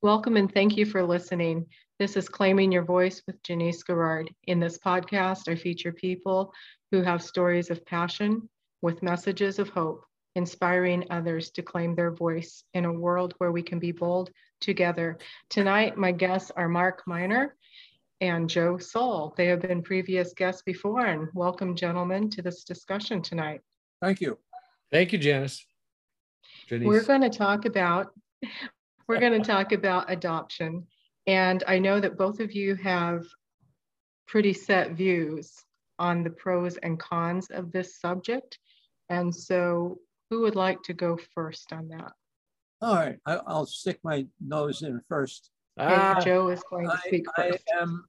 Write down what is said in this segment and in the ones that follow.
Welcome and thank you for listening. This is Claiming Your Voice with Janeice Garrard. In this podcast, I feature people who have stories of passion with messages of hope, inspiring others to claim their voice in a world where we can be bold together. Tonight, my guests are Mark Miner and Joe Soll. They have been previous guests before, and welcome, gentlemen, to this discussion tonight. Thank you. Thank you, Janeice. Janeice. We're going to talk about we're going to talk about adoption. And I know that both of you have pretty set views on the pros and cons of this subject. And so, who would like to go first on that? All right, I, will stick my nose in first. Uh, Joe is going to speak I, first. I am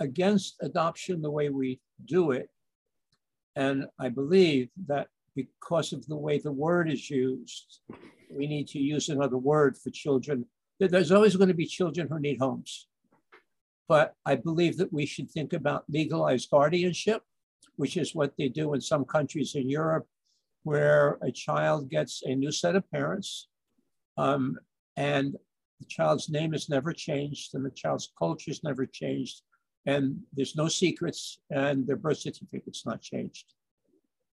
against adoption the way we do it. And I believe that because of the way the word is used, we need to use another word for children. There's always going to be children who need homes. But I believe that we should think about legalized guardianship, which is what they do in some countries in Europe, where a child gets a new set of parents um, and the child's name is never changed and the child's culture is never changed and there's no secrets and their birth certificate's not changed.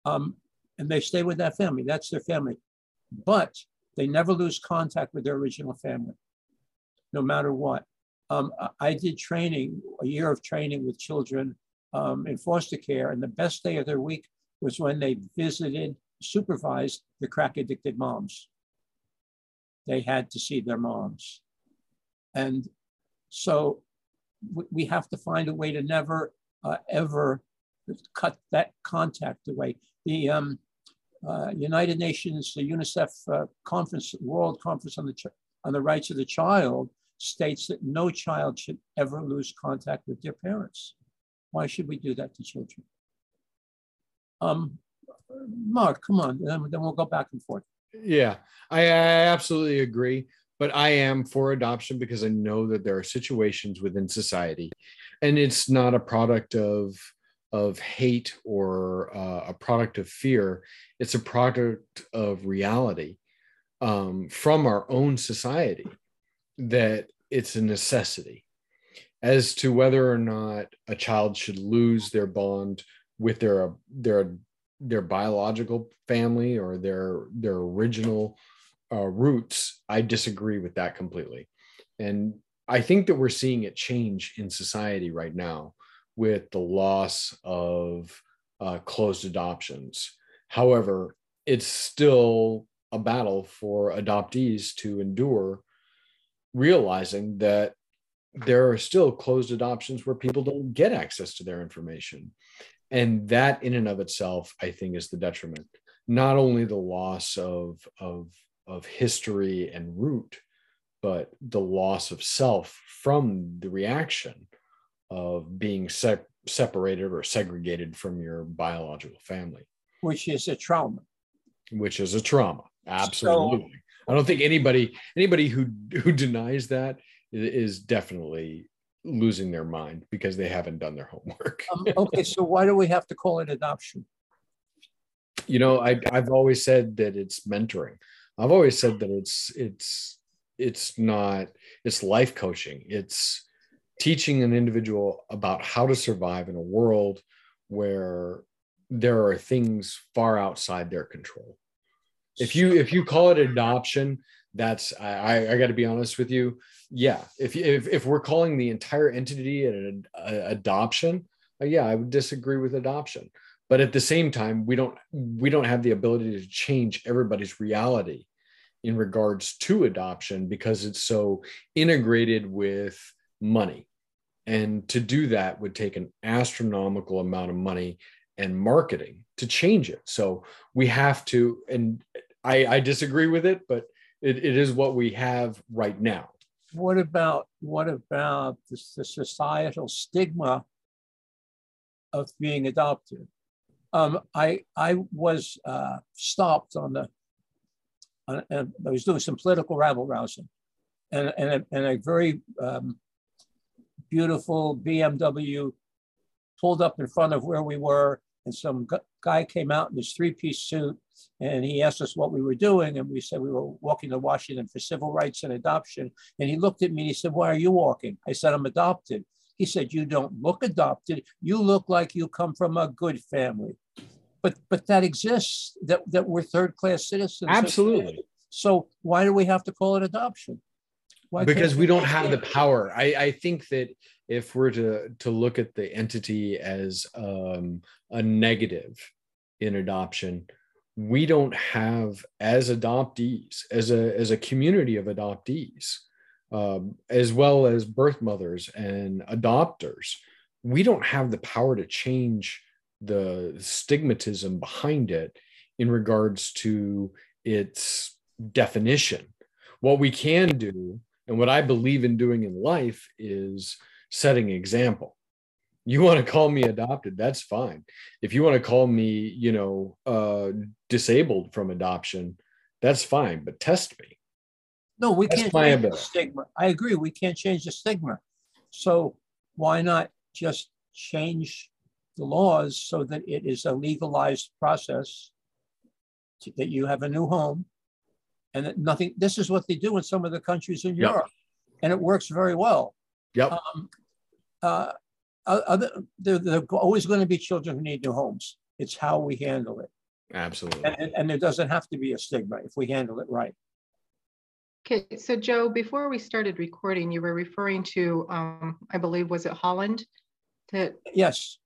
Um, and they stay with that family. That's their family. But they never lose contact with their original family, no matter what. Um, I did training, a year of training with children um, in foster care, and the best day of their week was when they visited, supervised the crack addicted moms. They had to see their moms. And so we have to find a way to never, uh, ever cut that contact away. The um, uh, United Nations, the UNICEF uh, conference, World Conference on the, on the Rights of the Child states that no child should ever lose contact with their parents. Why should we do that to children? Um, Mark, come on, then, then we'll go back and forth. Yeah, I, I absolutely agree. But I am for adoption because I know that there are situations within society, and it's not a product of of hate or uh, a product of fear. It's a product of reality um, from our own society that it's a necessity. As to whether or not a child should lose their bond with their their their biological family or their their original uh, roots, I disagree with that completely. And I think that we're seeing it change in society right now with the loss of uh, closed adoptions. However, it's still a battle for adoptees to endure, realizing that there are still closed adoptions where people don't get access to their information. And that, in and of itself, I think is the detriment. Not only the loss of, of, of history and root, but the loss of self from the reaction of being se- separated or segregated from your biological family, which is a trauma. Which is a trauma. Absolutely. So, I don't think anybody anybody who who denies that is definitely losing their mind because they haven't done their homework. um, okay, so why do we have to call it adoption? You know, I, I've always said that it's mentoring. I've always said that it's it's it's not it's life coaching. It's teaching an individual about how to survive in a world where there are things far outside their control. If you if you call it adoption that's i i got to be honest with you. Yeah if, if if we're calling the entire entity an adoption uh, yeah i would disagree with adoption. But at the same time we don't we don't have the ability to change everybody's reality in regards to adoption because it's so integrated with money and to do that would take an astronomical amount of money and marketing to change it. So we have to, and I, I disagree with it, but it, it is what we have right now. What about what about the, the societal stigma of being adopted? Um, I I was uh, stopped on the. On, I was doing some political rabble rousing, and and a, and a very um, beautiful BMW pulled up in front of where we were, and some guy came out in his three-piece suit, And he asked us what we were doing. And we said we were walking to Washington for civil rights and adoption. And he looked at me and he said, Why are you walking? I said, I'm adopted. He said, You don't look adopted. You look like you come from a good family. But but that exists, that, that we're third class citizens. Absolutely. So why do we have to call it adoption? Why because we don't have the power. I, I think that if we're to to look at the entity as um, a negative in adoption, we don't have as adoptees, as a as a community of adoptees, um, as well as birth mothers and adopters, we don't have the power to change the stigmatism behind it in regards to its definition. What we can do, and what I believe in doing in life, is setting example. You want to call me adopted, that's fine. If you want to call me, you know, uh, disabled from adoption, that's fine, but test me. No, we That's can't change the stigma. I agree, we can't change the stigma. So why not just change the laws so that it is a legalized process to- that you have a new home and nothing, this is what they do in some of the countries in Yep. Europe. And it works very well. Yep. Um, uh, other, there, there are always going to be children who need new homes. It's how we handle it. Absolutely. And, and, and there doesn't have to be a stigma if we handle it right. Okay, so Joe, before we started recording, you were referring to, um, I believe, was it Holland? That, Yes,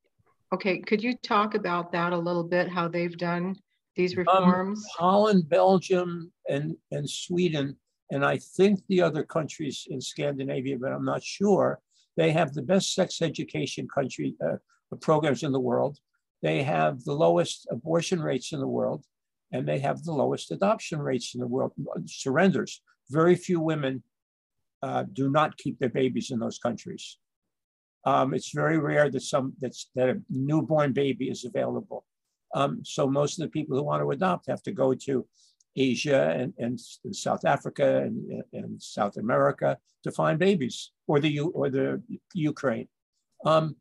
okay, could you talk about that a little bit, how they've done these Um, reforms? Holland, Belgium, and, and Sweden, and I think the other countries in Scandinavia, but I'm not sure. They have the best sex education country uh, programs in the world. They have the lowest abortion rates in the world, and they have the lowest adoption rates in the world. Surrenders. Very few women uh, do not keep their babies in those countries. Um, it's very rare that some that's that a newborn baby is available. Um, so most of the people who want to adopt have to go to Asia and, and South Africa and, and South America to find babies, or the or the Ukraine. Um,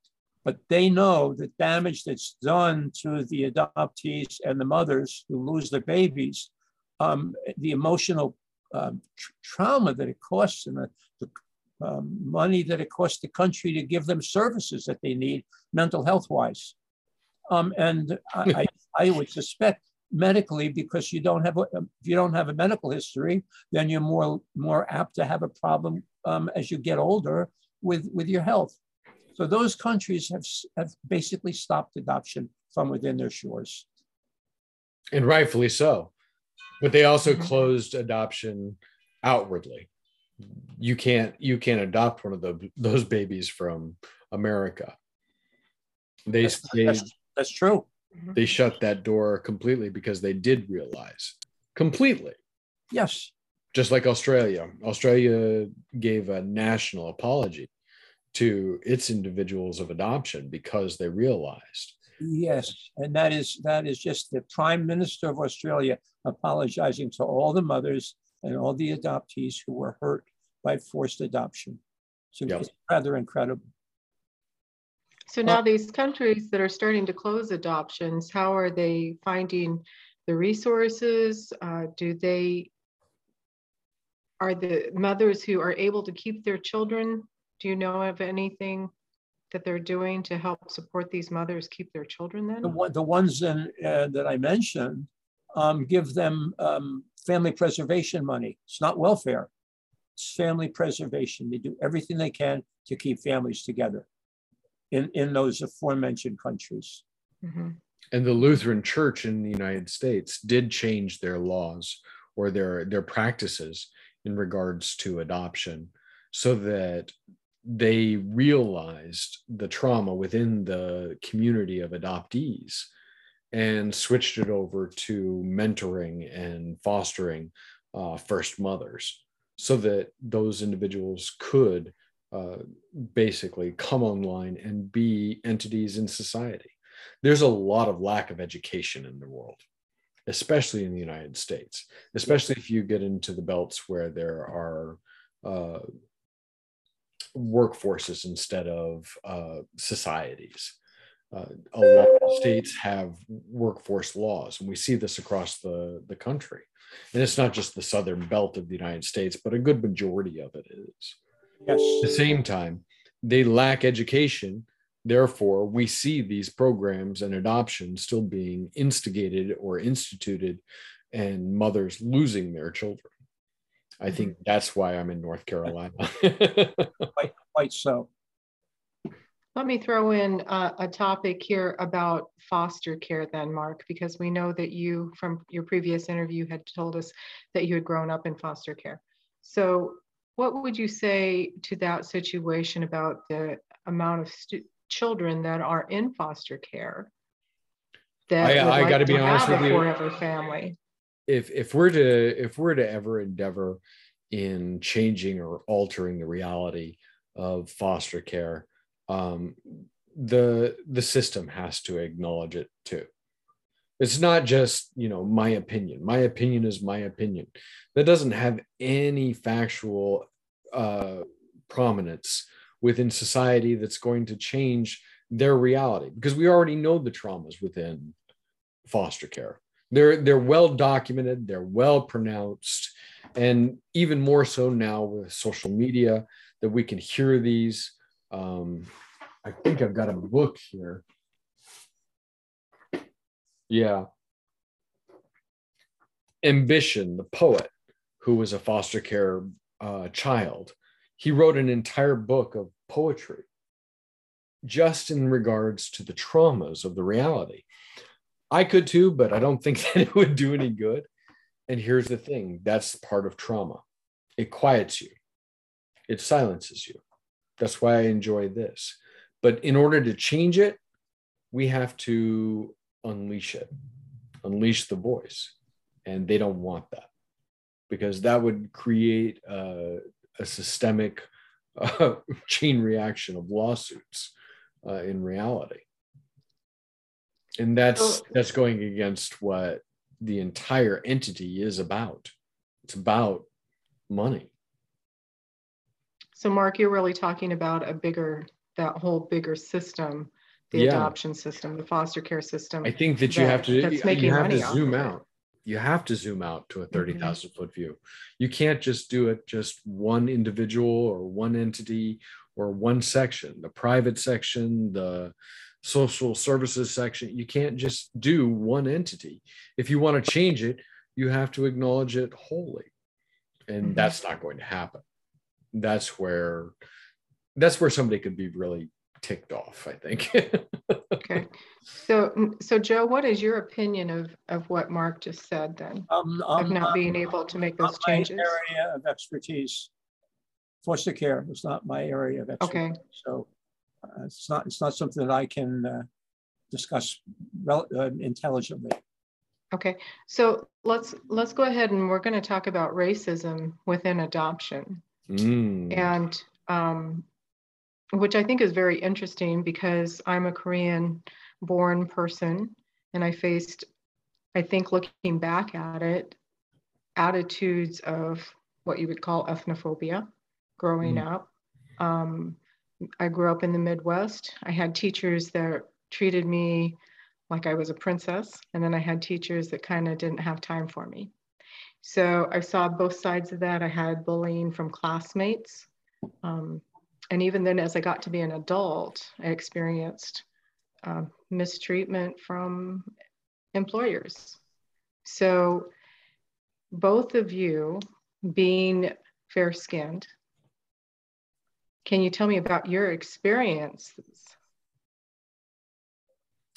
but they know the damage that's done to the adoptees and the mothers who lose their babies, um, the emotional um, tr- trauma that it costs and the, the um, money that it costs the country to give them services that they need mental health wise. Um, and I, I, I would suspect medically because you don't have a, if you don't have a medical history, then you're more more apt to have a problem um, as you get older with with your health. So those countries have have basically stopped adoption from within their shores. and rightfully so. But they also Mhm. closed adoption outwardly. You can't you can't adopt one of the, those babies from America. They they, that's, that's true. Mm-hmm. they shut that door completely because they did realize completely Yes. just like Australia. Australia gave a national apology to its individuals of adoption because they realized Yes, and that is that is just the Prime Minister of Australia apologizing to all the mothers and all the adoptees who were hurt by forced adoption. So Yep. it's rather incredible. So now these countries that are starting to close adoptions, how are they finding the resources? Uh, do they, are the mothers who are able to keep their children, do you know of anything that they're doing to help support these mothers keep their children The, then? one, the ones in, uh, that I mentioned um, give them um, family preservation money. It's not welfare. It's family preservation. They do everything they can to keep families together in, in those aforementioned countries. Mhm. and the Lutheran Church in the United States did change their laws or their their practices in regards to adoption so that they realized the trauma within the community of adoptees and switched it over to mentoring and fostering uh, first mothers so that those individuals could uh, basically come online and be entities in society there's a lot of lack of education in the world, especially in the United States, especially if you get into the belts where there are uh, workforces instead of uh, societies. Uh, a lot of states have workforce laws, and we see this across the, the country. And it's not just the southern belt of the United States, but a good majority of it is. Yes. At the same time, they lack education. Therefore, we see these programs and adoption still being instigated or instituted, and mothers losing their children. I think mm-hmm. that's why I'm in North Carolina. quite, quite so. Let me throw in a, a, topic here about foster care, then, Mark, because we know that you, from your previous interview, had told us that you had grown up in foster care. So, what would you say to that situation about the amount of stu- children that are in foster care? That I, I like got to be honest with you. Forever family. If if we're to if we're to ever endeavor in changing or altering the reality of foster care um, the the system has to acknowledge it too it's not just you know my opinion. My opinion is my opinion. That doesn't have any factual uh, prominence within society that's going to change their reality because we already know the traumas within foster care. They're they're well documented they're well pronounced and even more so now with social media that we can hear these. Um, I think I've got a book here. Yeah. Ambition, the poet, who was a foster care uh, child, he wrote an entire book of poetry just in regards to the traumas of the reality. I could too, but I don't think that it would do any good. And here's the thing that's part of trauma it quiets you, it silences you. That's why I enjoy this. But in order to change it, we have to unleash it, unleash the voice. And they don't want that because that would create a, a systemic uh, chain reaction of lawsuits uh, in reality. And that's that's going against what the entire entity is about. It's about money. So, Mark, you're really talking about a bigger that whole bigger system, the yeah. adoption system, the foster care system. I think that you that, have to that's making you have money to zoom out. You have to zoom out to a 30,000 mm-hmm. foot view. You can't just do it just one individual or one entity or one section, the private section, the social services section. You can't just do one entity. If you want to change it, you have to acknowledge it wholly. And mm-hmm. that's not going to happen. That's where that's where somebody could be really ticked off i think. Okay. So so joe what is your opinion of of what mark just said then? Um, um, of not um, being able to make those changes My area of expertise. Foster care is not my area of expertise okay so uh, it's not it's not something that i can uh, discuss rel- uh, intelligently. Okay. So let's let's go ahead and we're going to talk about racism within adoption. Mm. and um, which I think is very interesting because I'm a Korean born person and I faced, I think looking back at it, attitudes of what you would call ethnophobia growing mm. up. Um, I grew up in the Midwest. I had teachers that treated me like I was a princess, and then I had teachers that kind of didn't have time for me. So I saw both sides of that. I had bullying from classmates. Um, and even then, as I got to be an adult, I experienced uh, mistreatment from employers. So, both of you being fair skinned, can you tell me about your experiences?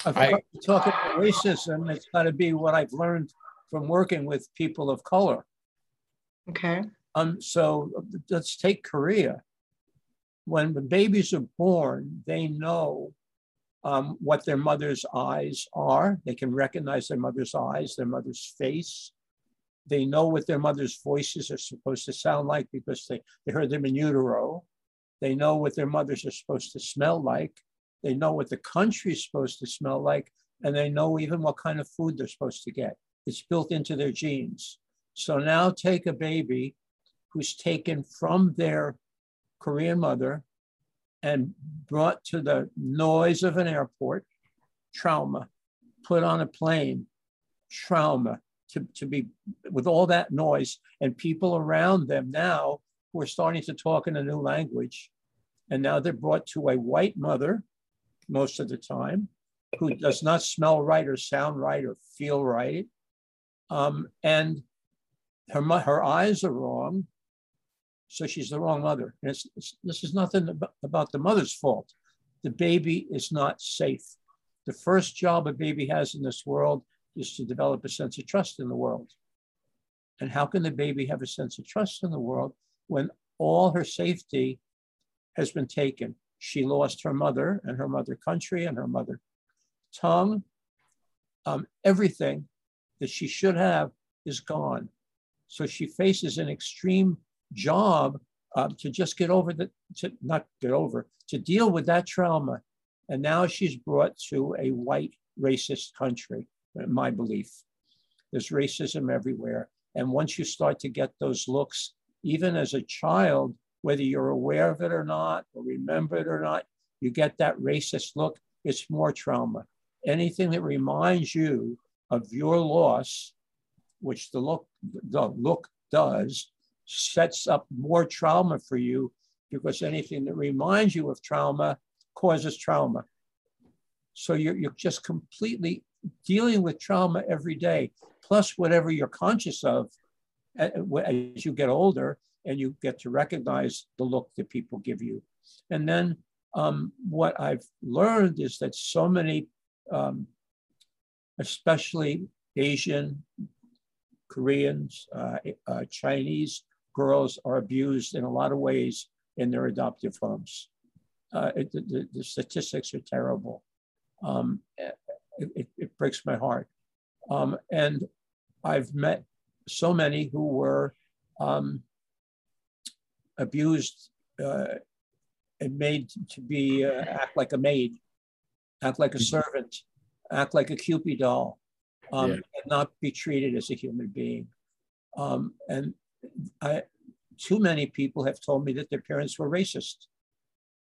I talk about racism, it's got to be what I've learned from working with people of color. Okay. Um, so let's take Korea when the babies are born, they know um, what their mother's eyes are. They can recognize their mother's eyes, their mother's face. They know what their mother's voices are supposed to sound like because they, they heard them in utero. They know what their mothers are supposed to smell like. They know what the country's supposed to smell like. And they know even what kind of food they're supposed to get. It's built into their genes. So now take a baby who's taken from their Korean mother and brought to the noise of an airport trauma. Put on a plane, trauma. To, to be with all that noise and people around them now who are starting to talk in a new language. And now they're brought to a white mother most of the time who does not smell right or sound right or feel right. Um, and her, her eyes are wrong. So she's the wrong mother. And it's, it's, this is nothing about, the mother's fault. The baby is not safe. The first job a baby has in this world is to develop a sense of trust in the world. And how can the baby have a sense of trust in the world when all her safety has been taken? She lost her mother and her mother country and her mother tongue. Um, everything that she should have is gone. So she faces an extreme job um, to just get over the, to not get over, to deal with that trauma. And now she's brought to a white racist country, my belief. There's racism everywhere. And once you start to get those looks, even as a child, whether you're aware of it or not, or remember it or not, you get that racist look, it's more trauma. Anything that reminds you of your loss, which the look, the look does, sets up more trauma for you because anything that reminds you of trauma causes trauma. So you're, you're just completely dealing with trauma every day, plus whatever you're conscious of as you get older and you get to recognize the look that people give you. And then um, what I've learned is that so many, um, especially Asian, Koreans, uh, uh, Chinese girls are abused in a lot of ways in their adoptive homes. Uh, it, the, the, statistics are terrible. Um, it, it, breaks my heart. Um, and I've met so many who were um, abused uh, and made to be uh, act like a maid, act like a mm-hmm. servant, act like a Kewpie doll, um, yeah. and not be treated as a human being. Um, and I, too many people have told me that their parents were racist.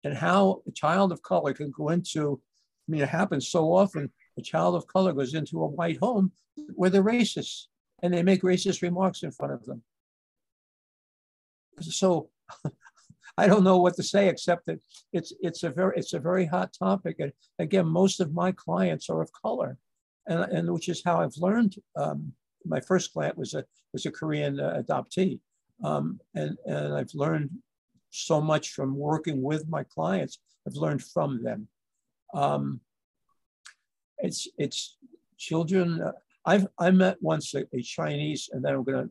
And how a child of color can go into, I mean, it happens so often, a child of color goes into a white home where they're racist and they make racist remarks in front of them. So I don't know what to say except that it's it's a very it's a very hot topic. And again, most of my clients are of color, and, and which is how I've learned. Um, my first client was a was a Korean uh, adoptee, um, and and I've learned so much from working with my clients. I've learned from them. Um, it's it's children. Uh, I've I met once a, a Chinese, and then I'm going to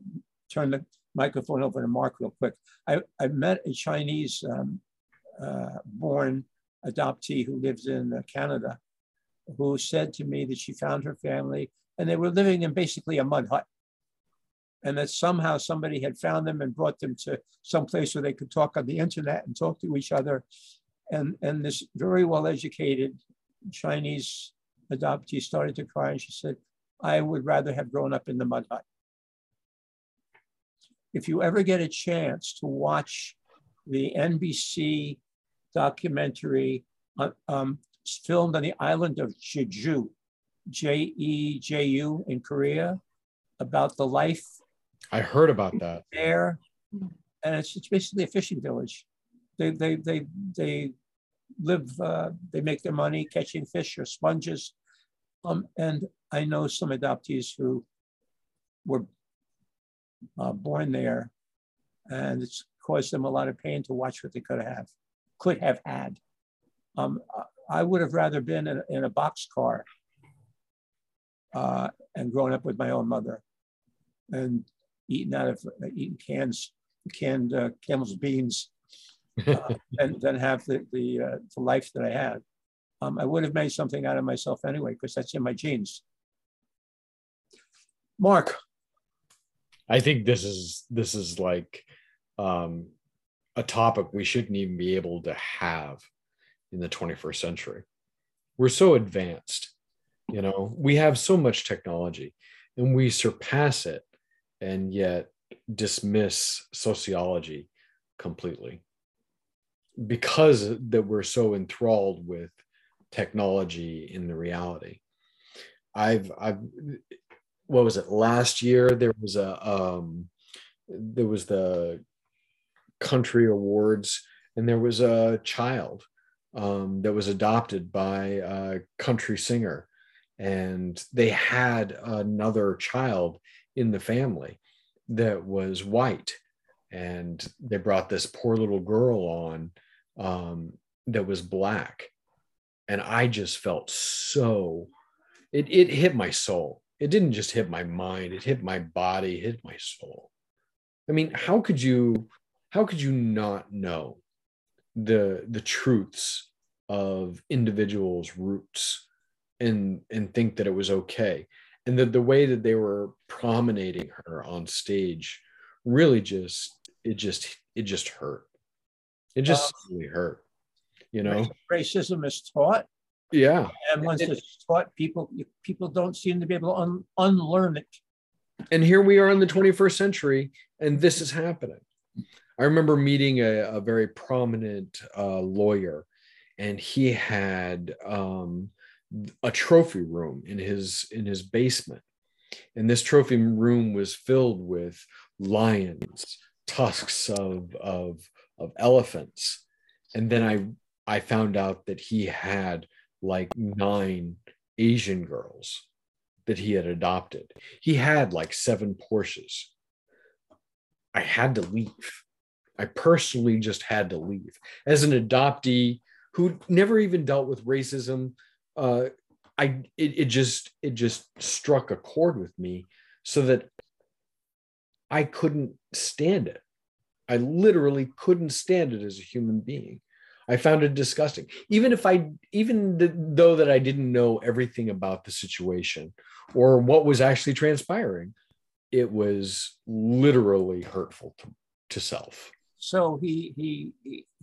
turn the microphone over to Mark real quick. I, I met a Chinese um, uh, born adoptee who lives in uh, Canada, who said to me that she found her family and they were living in basically a mud hut. And that somehow somebody had found them and brought them to some place where they could talk on the internet and talk to each other. And, and this very well educated Chinese adoptee started to cry and she said, I would rather have grown up in the mud hut. If you ever get a chance to watch the NBC documentary uh, um, filmed on the island of Jeju, J E J U in Korea, about the life. I heard about that. There, and it's, it's basically a fishing village. They they they they live. Uh, they make their money catching fish or sponges. Um, and I know some adoptees who were uh, born there, and it's caused them a lot of pain to watch what they could have, could have had. Um, I would have rather been in, in a boxcar uh, and grown up with my own mother and eaten out of uh, eating cans, canned uh, Campbell's beans, uh, and then have the the, uh, the life that I had. Um, I would have made something out of myself anyway because that's in my genes. Mark, I think this is this is like um, a topic we shouldn't even be able to have in the 21st century. We're so advanced, you know, we have so much technology and we surpass it and yet dismiss sociology completely because that we're so enthralled with technology in the reality. I've I've what was it last year? There was a um, there was the country awards, and there was a child um, that was adopted by a country singer, and they had another child in the family that was white, and they brought this poor little girl on um, that was black, and I just felt so it it hit my soul. It didn't just hit my mind; it hit my body, hit my soul. I mean, how could you how could you not know the the truths of individuals' roots and and think that it was okay? And that the way that they were promenading her on stage really just it just it just hurt. It just uh, really hurt. You know, racism is taught. Yeah, and once it, it's taught, people people don't seem to be able to un, unlearn it. And here we are in the 21st century, and this is happening. I remember meeting a, a very prominent uh, lawyer, and he had um, a trophy room in his in his basement, and this trophy room was filled with lions, tusks of of of elephants, and then I I found out that he had like nine Asian girls that he had adopted. He had like seven Porsches. I had to leave. I personally just had to leave. As an adoptee who never even dealt with racism, uh, I it, it just it just struck a chord with me so that I couldn't stand it. I literally couldn't stand it as a human being. I found it disgusting. Even if I, even th- though that I didn't know everything about the situation or what was actually transpiring, it was literally hurtful to, to self. So he he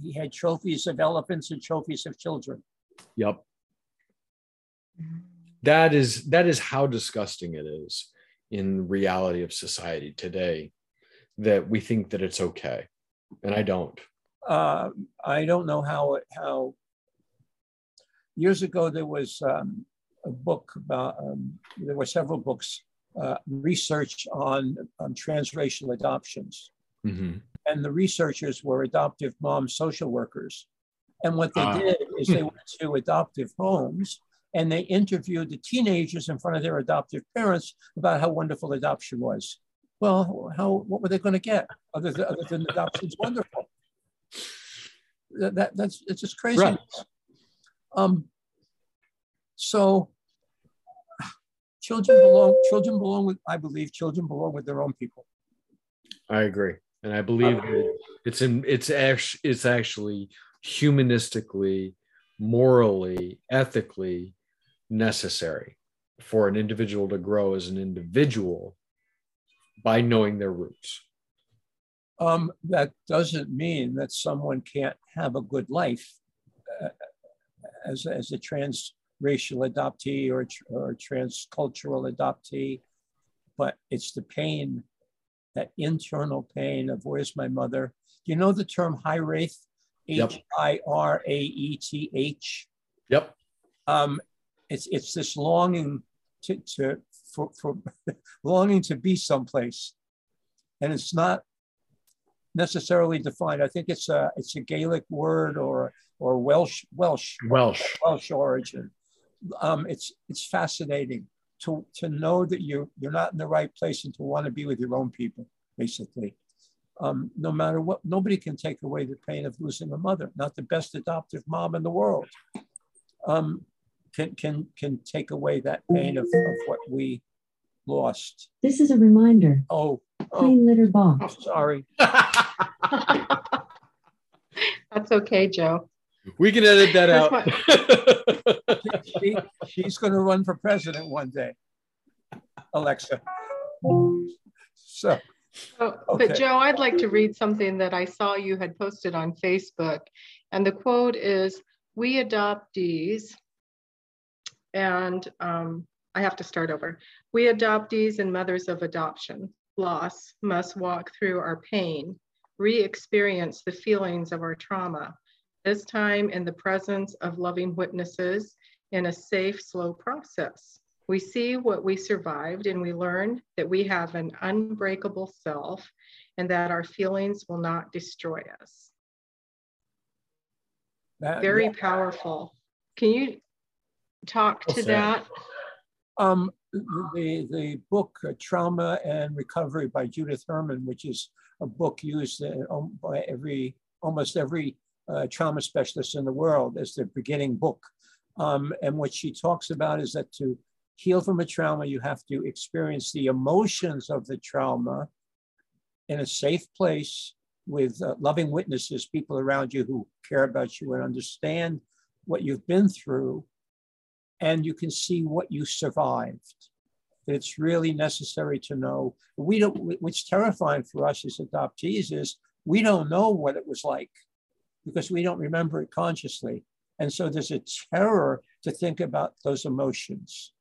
he had trophies of elephants and trophies of children. Yep. That is that is how disgusting it is in reality of society today that we think that it's okay, and I don't. Uh, I don't know how it, how. Years ago, there was um, a book about. Um, there were several books uh, research on, on transracial adoptions. Mm-hmm and the researchers were adoptive mom social workers. And what they uh, did is they went to adoptive homes and they interviewed the teenagers in front of their adoptive parents about how wonderful adoption was. Well, how what were they going to get other than, other than adoption's wonderful? That, that that's it's just crazy. Right. Um, so children belong children belong with I believe children belong with their own people. I agree and I believe that it's in it's actually it's actually humanistically, morally, ethically necessary for an individual to grow as an individual by knowing their roots. Um, that doesn't mean that someone can't have a good life uh, as, as a transracial adoptee or, or transcultural adoptee, but it's the pain that internal pain of where's my mother. Do you know the term Hiraeth? H I R A E T H. Yep. Um, it's it's this longing to, to for, for longing to be someplace, and it's not necessarily defined. I think it's a it's a Gaelic word or or Welsh Welsh Welsh Welsh origin. Um, it's it's fascinating to, to know that you're, you're not in the right place and to want to be with your own people, basically. Um, no matter what, nobody can take away the pain of losing a mother, not the best adoptive mom in the world. Um, can, can, can take away that pain of, of what we lost. This is a reminder. Oh, oh clean litter box. Oh, sorry. That's okay, Joe. We can edit that out. she, she's going to run for president one day, Alexa. So, oh, okay. but Joe, I'd like to read something that I saw you had posted on Facebook. And the quote is We adoptees, and um, I have to start over. We adoptees and mothers of adoption loss must walk through our pain, re experience the feelings of our trauma this time in the presence of loving witnesses in a safe, slow process. We see what we survived and we learn that we have an unbreakable self and that our feelings will not destroy us. That- Very yeah. powerful. Can you talk to that? Um, the, the book uh, Trauma and Recovery by Judith Herman, which is a book used um, by every, almost every uh, trauma specialist in the world as their beginning book. Um, and what she talks about is that to heal from a trauma, you have to experience the emotions of the trauma in a safe place with uh, loving witnesses, people around you who care about you and understand what you've been through and you can see what you survived. It's really necessary to know. We don't. What's terrifying for us as adoptees is we don't know what it was like because we don't remember it consciously, and so there's a terror to think about those emotions.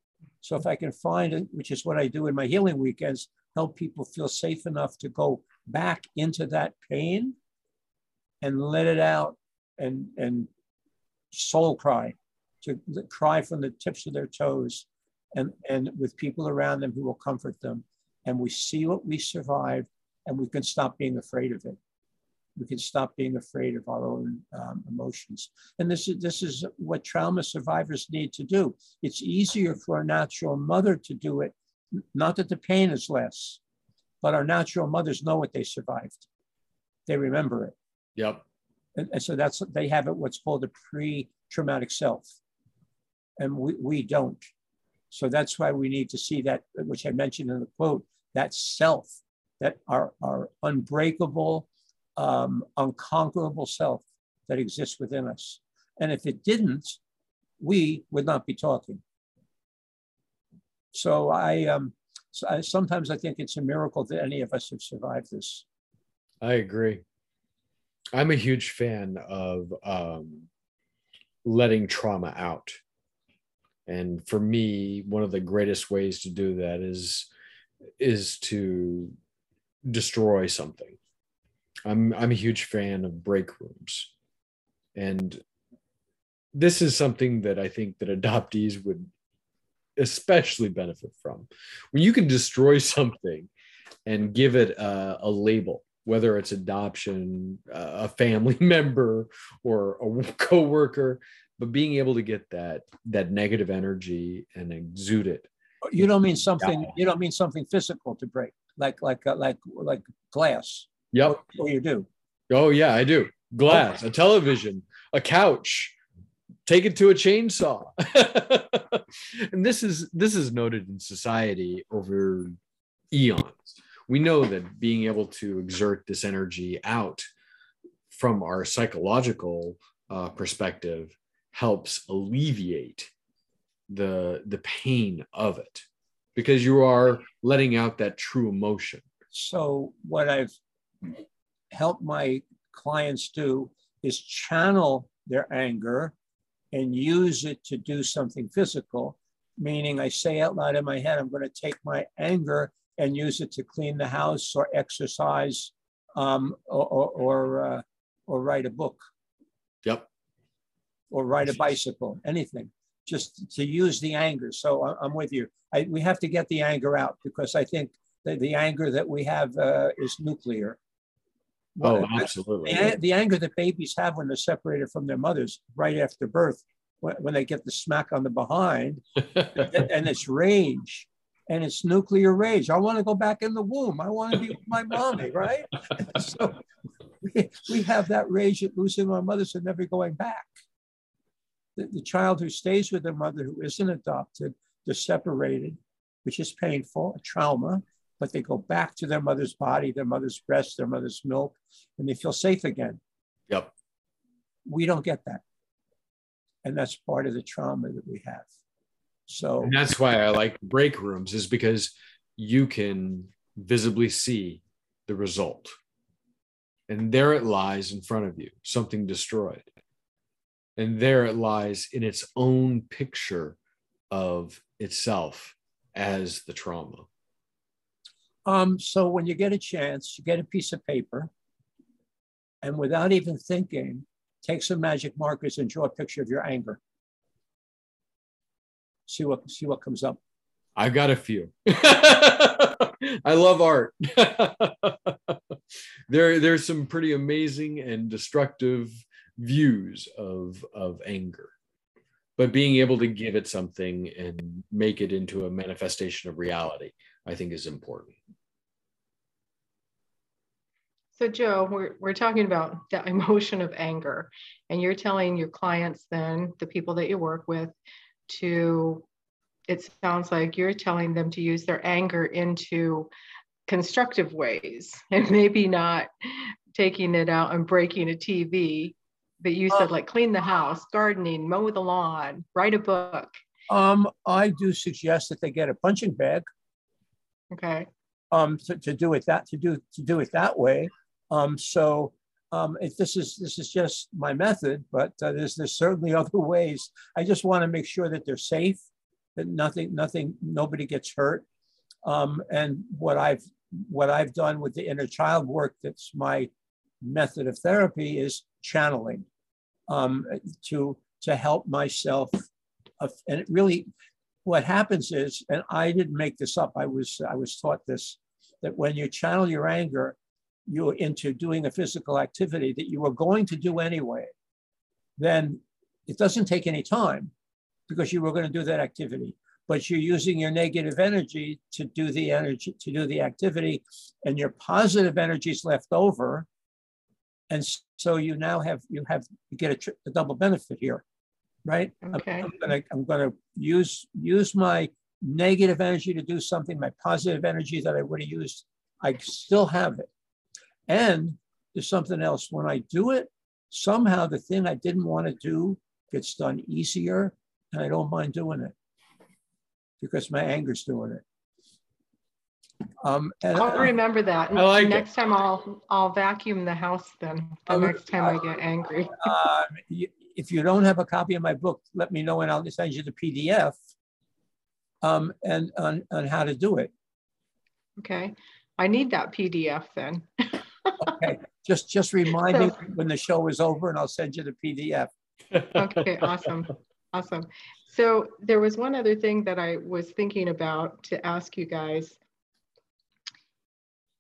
So if I can find it, which is what I do in my healing weekends, help people feel safe enough to go back into that pain and let it out and and soul cry to cry from the tips of their toes and, and with people around them who will comfort them. And we see what we survived and we can stop being afraid of it. We can stop being afraid of our own um, emotions. And this is, this is what trauma survivors need to do. It's easier for a natural mother to do it. Not that the pain is less, but our natural mothers know what they survived. They remember it. Yep. And, and so that's they have it what's called a pre-traumatic self. And we, we don't. So that's why we need to see that, which I mentioned in the quote, that self, that our, our unbreakable, um, unconquerable self that exists within us. And if it didn't, we would not be talking. So I, um, so I sometimes I think it's a miracle that any of us have survived this. I agree. I'm a huge fan of um, letting trauma out. And for me, one of the greatest ways to do that is is to destroy something. I'm I'm a huge fan of break rooms. And this is something that I think that adoptees would especially benefit from. When you can destroy something and give it a, a label, whether it's adoption, a family member, or a coworker, but being able to get that that negative energy and exude it. You don't mean something. You don't mean something physical to break, like like uh, like like glass. Yep. Or you do. Oh yeah, I do. Glass, a television, a couch. Take it to a chainsaw. and this is this is noted in society over eons. We know that being able to exert this energy out from our psychological uh, perspective helps alleviate the the pain of it because you are letting out that true emotion. So what I've helped my clients do is channel their anger and use it to do something physical. Meaning, I say out loud in my head, I'm going to take my anger and use it to clean the house or exercise um, or or or, uh, or write a book Yep. Or ride a bicycle, anything, just to use the anger. So I- I'm with you. I, we have to get the anger out because I think that the anger that we have uh, is nuclear. Oh, Well, absolutely. the, the anger that babies have when they're separated from their mothers right after birth, when, when they get the smack on the behind, and it's rage, and it's nuclear rage. I want to go back in the womb. I want to be with my mommy, right? so we, we have that rage at losing our mothers and never going back. The, the child who stays with their mother who isn't adopted, they're separated, which is painful, a trauma, but they go back to their mother's body, their mother's breast, their mother's milk, and they feel safe again. Yep. We don't get that. And that's part of the trauma that we have. So And that's why I like break rooms, is because you can visibly see the result. And there it lies in front of you, something destroyed. And there it lies in its own picture of itself as the trauma. Um, so when you get a chance, you get a piece of paper, and without even thinking, take some magic markers and draw a picture of your anger. see what see what comes up. I've got a few. I love art. there, there's some pretty amazing and destructive views of of anger, but being able to give it something and make it into a manifestation of reality, I think, is important. So, Joe, we're, we're talking about the emotion of anger, and you're telling your clients, then the people that you work with, to it sounds like you're telling them to use their anger into constructive ways and maybe not taking it out and breaking a TV. But you said like clean the house, gardening, mow the lawn, write a book. Um, I do suggest that they get a punching bag. Okay. Um, to, to do it that to do to do it that way. Um, so um, if this is this is just my method, but uh, there's there's certainly other ways. I just want to make sure that they're safe, that nothing nothing nobody gets hurt. Um, and what I've what I've done with the inner child work that's my method of therapy is channeling um, to to help myself. Uh, and it really, what happens is, and I didn't make this up. I was I was taught this that when you channel your anger, you into doing a physical activity that you were going to do anyway, then it doesn't take any time because you were going to do that activity. But you're using your negative energy to do the energy to do the activity, and your positive energy is left over, and so you now have you have you get a, tri- a double benefit here, right? Okay. I'm, I'm gonna I'm gonna use use my negative energy to do something. My positive energy that I would have used, I still have it. And there's something else. When I do it, somehow the thing I didn't want to do gets done easier, and I don't mind doing it because my anger's doing it. Um, and I'll remember that. I like it. next time I'll I'll vacuum the house then. The Um, next time I get angry. uh, y- if you don't have a copy of my book, let me know and I'll send you the PDF um, and on, on how to do it. Okay. I need that PDF then. Okay, just just remind me when the show is over and I'll send you the PDF. Okay, awesome. Awesome. So there was one other thing that I was thinking about to ask you guys.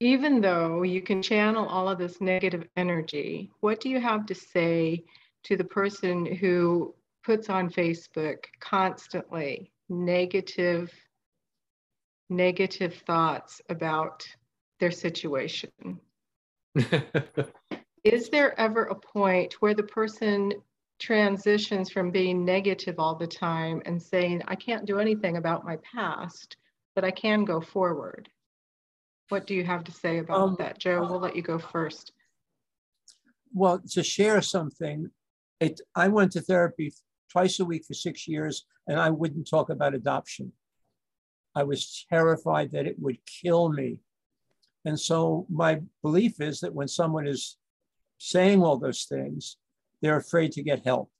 Even though you can channel all of this negative energy, what do you have to say to the person who puts on Facebook constantly negative negative thoughts about their situation? is there ever a point where the person transitions from being negative all the time and saying, I can't do anything about my past, but I can go forward? What do you have to say about Um, that? Joe, we'll let you go first. Well, to share something, it, I went to therapy twice a week for six years and I wouldn't talk about adoption. I was terrified that it would kill me. And so my belief is that when someone is saying all those things, they're afraid to get help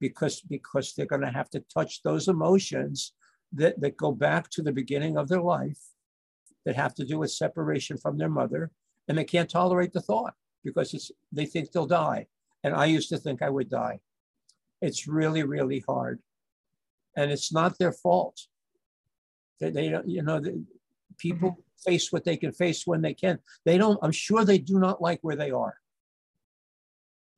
because, because they're going to have to touch those emotions that, that go back to the beginning of their life that have to do with separation from their mother. And they can't tolerate the thought because it's, they think they'll die. And I used to think I would die. It's really, really hard. And it's not their fault. They, they don't, you know, the, people face what they can face when they can. They don't, I'm sure they do not like where they are,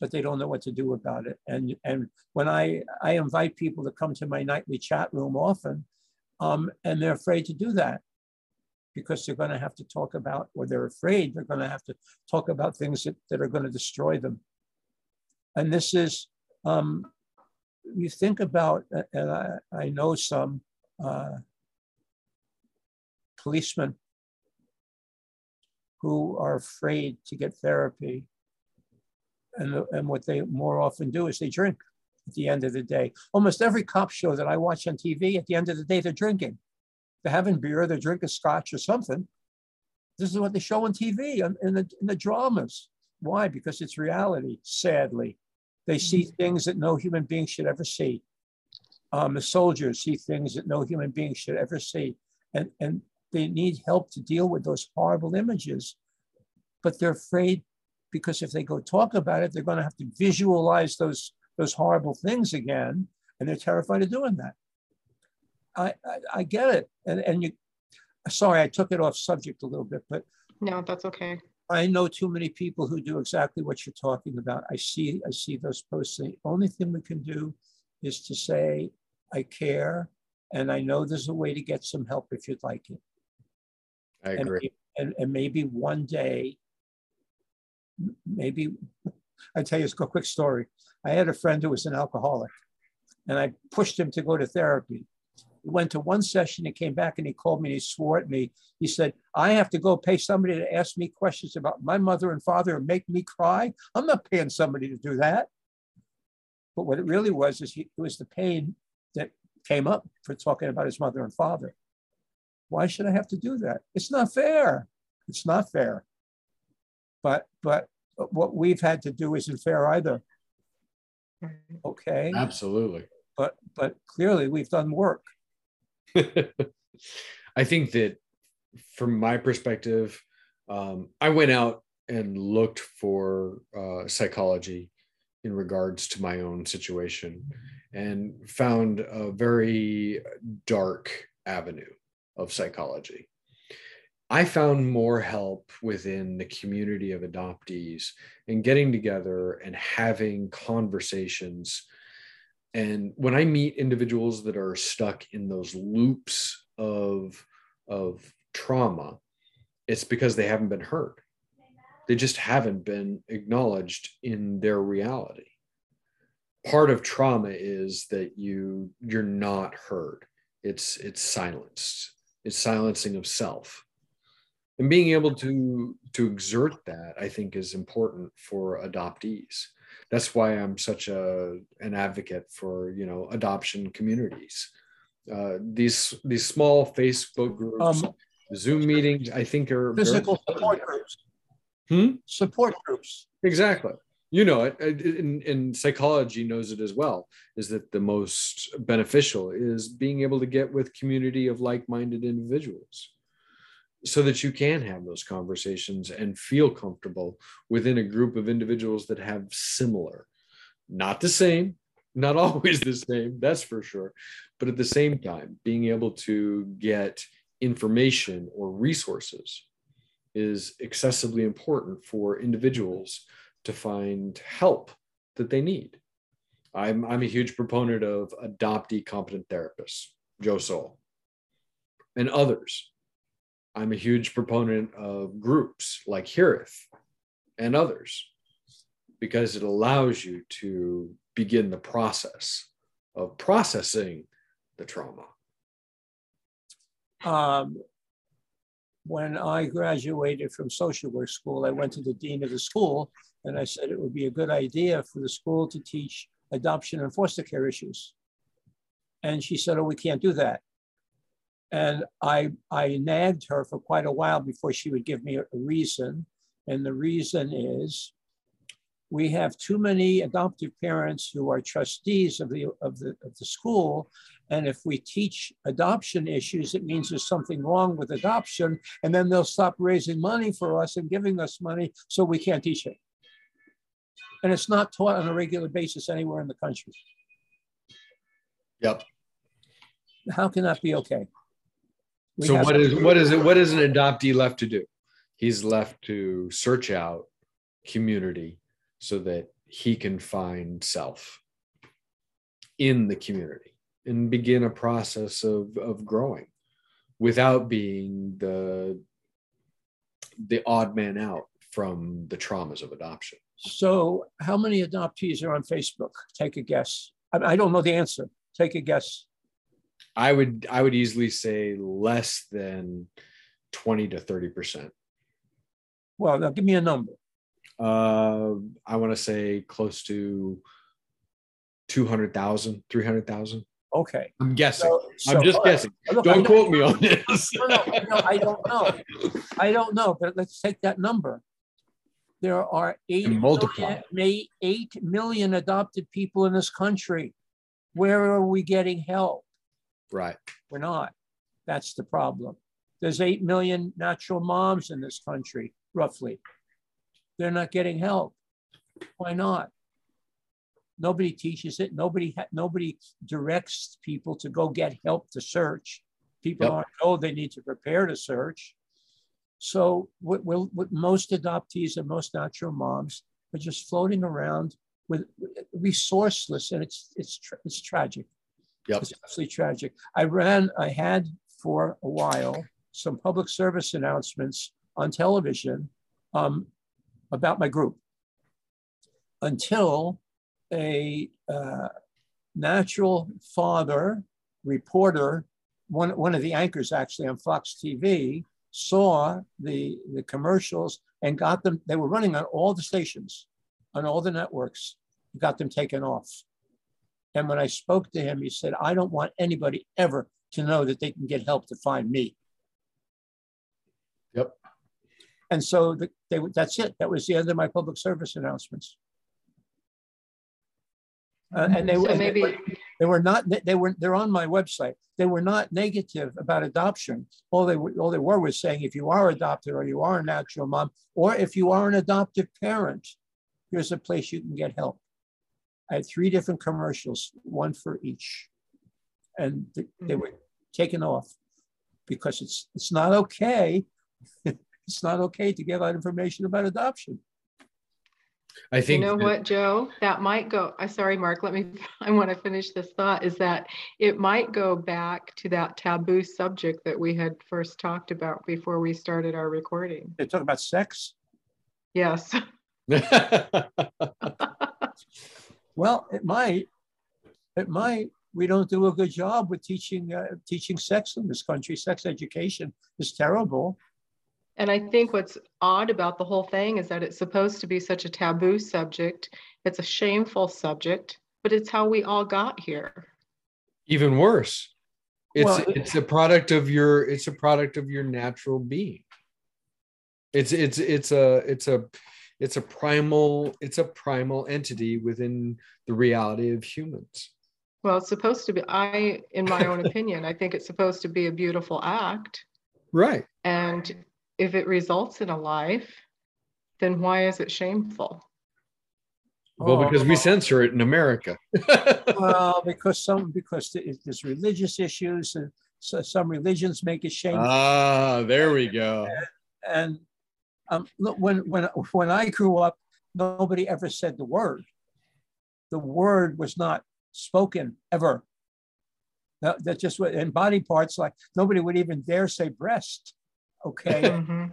but they don't know what to do about it. And, and when I, I invite people to come to my nightly chat room often, um, and they're afraid to do that because they're going to have to talk about, or they're afraid they're going to have to talk about things that, that are going to destroy them. And this is, um, you think about, and I, I know some uh, policemen who are afraid to get therapy. And, and what they more often do is they drink at the end of the day. Almost every cop show that I watch on TV, at the end of the day, they're drinking. They're having beer, they're drinking scotch or something. This is what they show on TV and in the, in the dramas. Why? Because it's reality, sadly. They see things that no human being should ever see. Um, the soldiers see things that no human being should ever see. And, and they need help to deal with those horrible images. But they're afraid because if they go talk about it, they're going to have to visualize those, those horrible things again. And they're terrified of doing that. I, I, I get it. And, and you, sorry, I took it off subject a little bit, but No, that's okay. I know too many people who do exactly what you're talking about. I see, I see those posts. The only thing we can do is to say, I care, and I know there's a way to get some help if you'd like it. I And, agree. and, and maybe one day, maybe, I tell you a quick story. I had a friend who was an alcoholic, and I pushed him to go to therapy. He went to one session, he came back and he called me and he swore at me. He said, I have to go pay somebody to ask me questions about my mother and father and make me cry. I'm not paying somebody to do that. But what it really was is he, it was the pain that came up for talking about his mother and father. Why should I have to do that? It's not fair. It's not fair. But but what we've had to do isn't fair either. Mm-hmm. Okay. Absolutely. But but clearly we've done work. I think that from my perspective, um, I went out and looked for uh, psychology in regards to my own situation and found a very dark avenue of psychology. I found more help within the community of adoptees and getting together and having conversations. And when I meet individuals that are stuck in those loops of, of trauma, it's because they haven't been heard. They just haven't been acknowledged in their reality. Part of trauma is that you you're not heard. It's it's silenced. It's silencing of self and being able to to exert that i think is important for adoptees that's why i'm such a an advocate for you know adoption communities uh, these these small facebook groups Um, zoom meetings i think are physical support groups. Hmm? Support groups. exactly you know it in, in psychology knows it as well is that the most beneficial is being able to get with community of like-minded individuals so that you can have those conversations and feel comfortable within a group of individuals that have similar not the same not always the same that's for sure but at the same time being able to get information or resources is excessively important for individuals to find help that they need. I'm, I'm a huge proponent of adoptee competent therapists joe Soll, and others I'm a huge proponent of groups like Heareth and others because it allows you to begin the process of processing the trauma. Um, when I graduated from social work school, I went to the dean of the school and I said it would be a good idea for the school to teach adoption and foster care issues. And she said, oh, we can't do that. And I, I nagged her for quite a while before she would give me a reason. And the reason is we have too many adoptive parents who are trustees of the, of the, of the school. And if we teach adoption issues, it means there's something wrong with adoption. And then they'll stop raising money for us and giving us money, so we can't teach it. And it's not taught on a regular basis anywhere in the country. Yep. How can that be okay? We So what is what is it? What is an adoptee left to do? He's left to search out community so that he can find self in the community and begin a process of, of growing without being the the odd man out from the traumas of adoption. So how many adoptees are on Facebook? Take a guess. I, I don't know the answer. Take a guess. I would I would easily say less than 20 to 30 percent. Well, now give me a number. Uh, I want to say close to 200,000, 300,000. Okay. I'm guessing. So, so- I'm just right. guessing. Look, Don't quote me on this. No, no, no, I don't know. I don't know, but let's take that number. There are eight million, may- eight million adopted people in this country. Where are we getting help? Right. We're not. That's the problem. There's eight million natural moms in this country, roughly. They're not getting help. Why not? Nobody teaches it. Nobody ha- nobody directs people to go get help to search. People Yep. aren't told they need to prepare to search. So what, what, what most adoptees and most natural moms are just floating around with resourceless, and it's it's it's tragic. Yep. It's absolutely tragic. I ran, I had for a while some public service announcements on television um, about my group until a uh, natural father reporter, one, one of the anchors actually on Fox TV, saw the, the commercials and got them, they were running on all the stations, on all the networks, got them taken off. And when I spoke to him, he said, I don't want anybody ever to know that they can get help to find me. Yep. And so the, they, that's it. That was the end of my public service announcements. Uh, and they, So were they maybe, were they were not they were they're on my website they were not negative about adoption all they were all they were was saying if you are adopted or you are a natural mom or if you are an adoptive parent here's a place you can get help i had three different commercials one for each and th- they mm. were taken off because it's it's not okay it's not okay to give out information about adoption I think you know that- what, Joe? That might go, I sorry, Mark, let me, I want to finish this thought, is that it might go back to that taboo subject that we had first talked about before we started our recording. they talk about sex Yes. Well, it might. It might. We don't do a good job with teaching uh, teaching sex in this country. Sex education is terrible. And I think what's odd about the whole thing is that it's supposed to be such a taboo subject. It's a shameful subject, but it's how we all got here. even worse it's Well, it's a product of your it's a product of your natural being it's it's it's a it's a it's a primal it's a primal entity within the reality of humans Well, it's supposed to be, I, in my own opinion, I think it's supposed to be a beautiful act. right And if it results in a life, then why is it shameful? well because we Oh. censor it in america Well, because some because there's religious issues and so some religions make it shameful. ah there we go and um, look, when when when I grew up, nobody ever said the word. The word was not spoken ever. That, that just and body parts like nobody would even dare say breast. Okay, Mhm,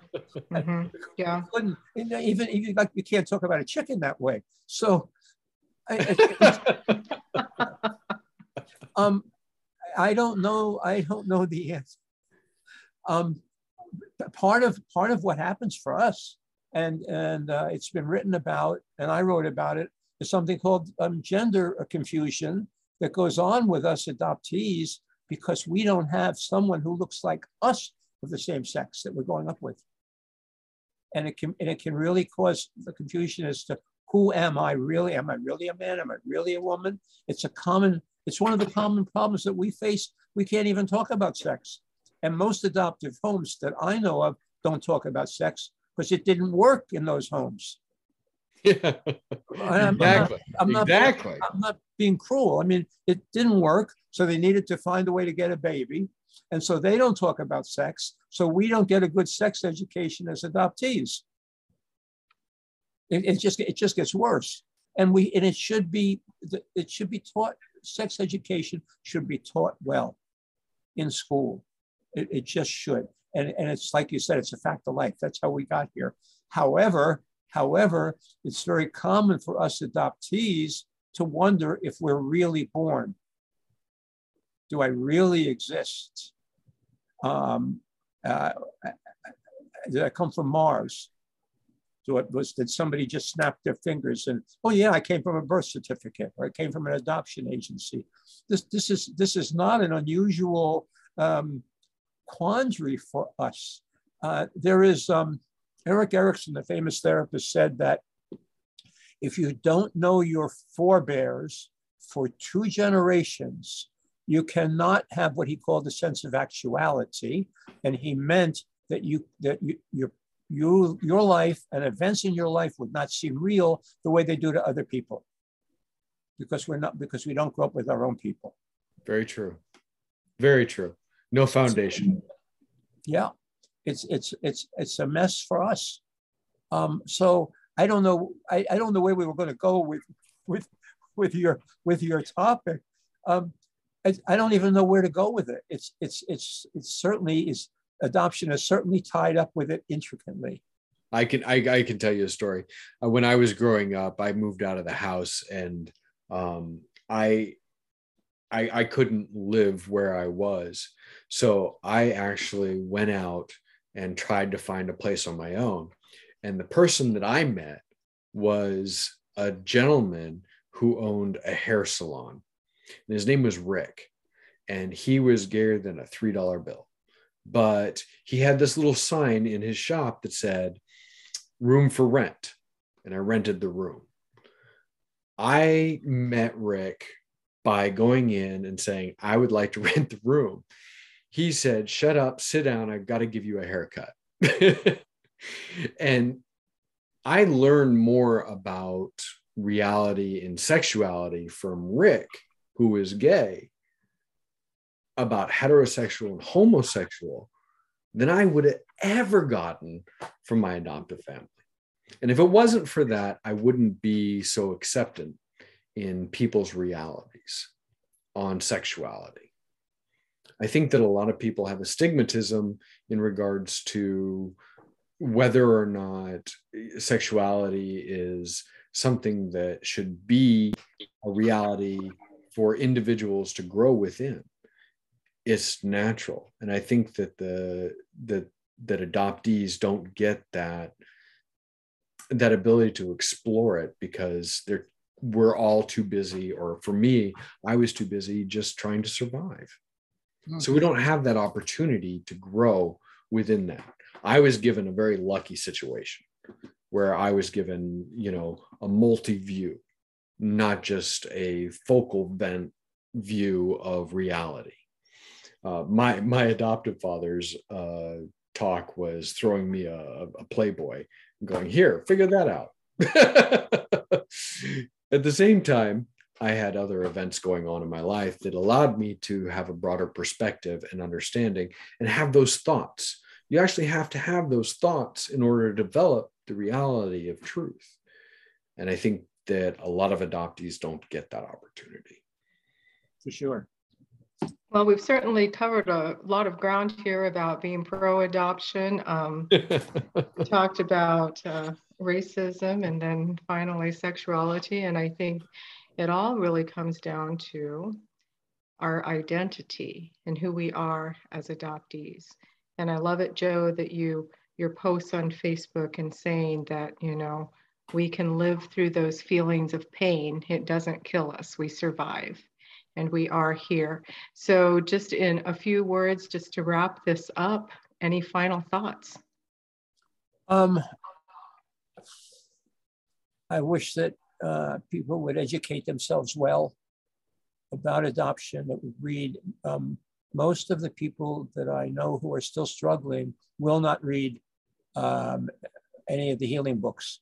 mhm, Yeah. couldn't even even like you can't talk about a chicken that way. So, I, I- um, I don't know. I don't know the answer. Um, part of part of what happens for us, and and uh, it's been written about, and I wrote about it, is something called um, gender confusion that goes on with us adoptees because we don't have someone who looks like us of the same sex that we're growing up with and it can and it can really cause the confusion as to who am I really? Am I really a man? Am I really a woman? It's a common, it's one of the common problems that we face. We can't even talk about sex. And most adoptive homes that I know of don't talk about sex because it didn't work in those homes. yeah I'm, exactly I'm not, exactly I'm not being cruel. I mean, it didn't work. So they needed to find a way to get a baby. And so they don't talk about sex. So we don't get a good sex education as adoptees. It, it just it just gets worse. And we and it should be it should be taught sex education should be taught well in school. It, it just should. And, and it's like you said, it's a fact of life. That's how we got here. However, however, it's very common for us adoptees to wonder if we're really born. Do I really exist? Um, uh, did I come from Mars? So it was did somebody just snap their fingers and oh yeah, I came from a birth certificate or I came from an adoption agency. This this is this is not an unusual um, quandary for us. Uh, there is um, Erik Erikson, the famous therapist, said that if you don't know your forebears for two generations, you cannot have what he called a sense of actuality, and he meant that you that you your you your life and events in your life would not seem real the way they do to other people. because we're not because we don't grow up with our own people. Very true. Very true. No foundation. Yeah, it's it's it's it's a mess for us. Um, so I don't know. I, I don't know where we were going to go with with with your with your topic. Um, I, I don't even know where to go with it. It's it's it's it's certainly is adoption is certainly tied up with it intricately. I can I, I can tell you a story. Uh, when I was growing up, I moved out of the house and um, I, I I couldn't live where I was, so I actually went out and tried to find a place on my own. And the person that I met was a gentleman who owned a hair salon. And his name was Rick, and he was gayer than a three dollar bill. But he had this little sign in his shop that said room for rent. And I rented the room. I met Rick by going in and saying, I would like to rent the room. He said, Shut up, sit down. I've got to give you a haircut. and I learned more about reality and sexuality from Rick, who is gay, about heterosexual and homosexual than I would have ever gotten from my adoptive family. And if it wasn't for that, I wouldn't be so acceptant in people's realities on sexuality. I think that a lot of people have a stigmatism in regards to whether or not sexuality is something that should be a reality for individuals to grow within it's natural and i think that the that that adoptees don't get that that ability to explore it because they're we're all too busy or for me i was too busy just trying to survive. So we don't have that opportunity to grow within that. I was given a very lucky situation where i was given you know a multi-view not just a focal vent view of reality. Uh, my my adoptive father's uh, talk was throwing me a, a playboy going here figure that out at the same time i had other events going on in my life that allowed me to have a broader perspective and understanding and have those thoughts. You actually have to have those thoughts in order to develop the reality of truth. And i think that a lot of adoptees don't get that opportunity. For sure well, we've certainly covered a lot of ground here about being pro adoption. Um, talked about uh, racism and then finally sexuality. And I think it all really comes down to our identity and who we are as adoptees. And I love it, Joe, that you your posts on Facebook and saying that, you know, we can live through those feelings of pain. It doesn't kill us, we survive and we are here. So just in a few words, just to wrap this up, any final thoughts? Um, I wish that uh, people would educate themselves well about adoption, that would read. Um, most of the people that I know who are still struggling will not read um, any of the healing books.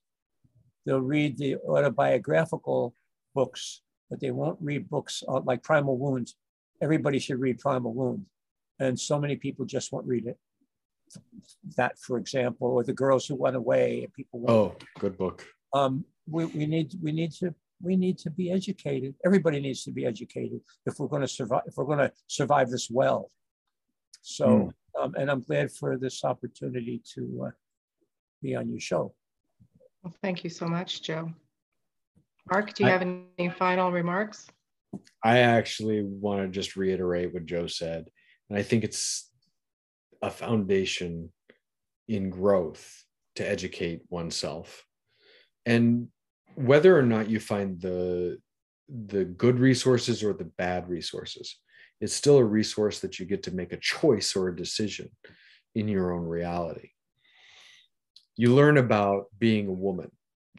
They'll read the autobiographical books but they won't read books uh, like Primal Wounds. Everybody should read Primal Wounds. And so many people just won't read it. That, for example, or The Girls Who Went Away. And People won't. Oh, good book. Um, we, we, need, we, need to, we need to be educated. Everybody needs to be educated if we're going to survive, if we're going to survive this well. So, mm. um, and I'm glad for this opportunity to uh, be on your show. Well, thank you so much, Joe. Mark, do you I, have any final remarks? I actually want to just reiterate what Joe said. And I think it's a foundation in growth to educate oneself. And whether or not you find the the good resources or the bad resources, it's still a resource that you get to make a choice or a decision in your own reality. You learn about being a woman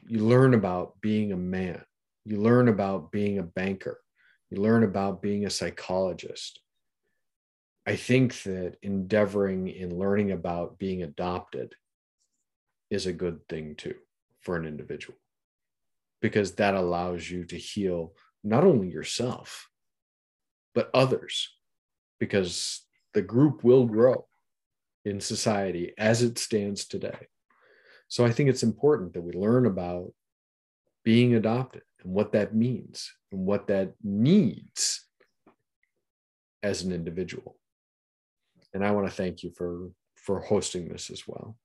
you learn about being a man. You learn about being a banker. You learn about being a psychologist. I think that endeavoring in learning about being adopted is a good thing too for an individual because that allows you to heal not only yourself, but others, because the group will grow in society as it stands today. So I think it's important that we learn about being adopted and what that means and what that needs as an individual. And I want to thank you for for hosting this as well.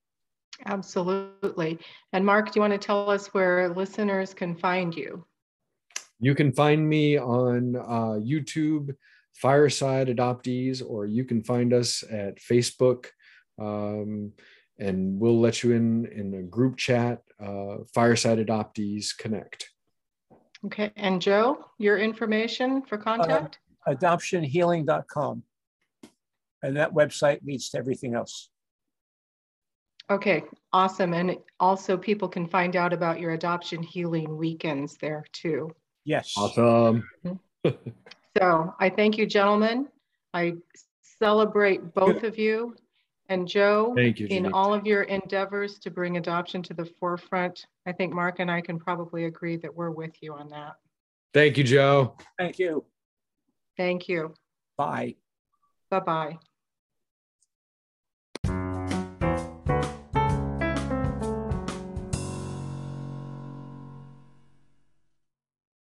Absolutely. And Mark, do you want to tell us where listeners can find you? You can find me on uh, YouTube, Fireside Adoptees, or you can find us at Facebook. Um, and we'll let you in in a group chat, uh, Fireside Adoptees Connect. Okay. And Joe, your information for contact? Uh, adoptionhealing.com. And that website leads to everything else. Okay, awesome. And also people can find out about your adoption healing weekends there too. Yes. Awesome. So I thank you, gentlemen. I celebrate both of you and Joe Thank you. in Janeice. all of your endeavors to bring adoption to the forefront. I think Mark and I can probably agree that we're with you on that. Thank you, Joe. Thank you. Thank you. Bye. Bye-bye.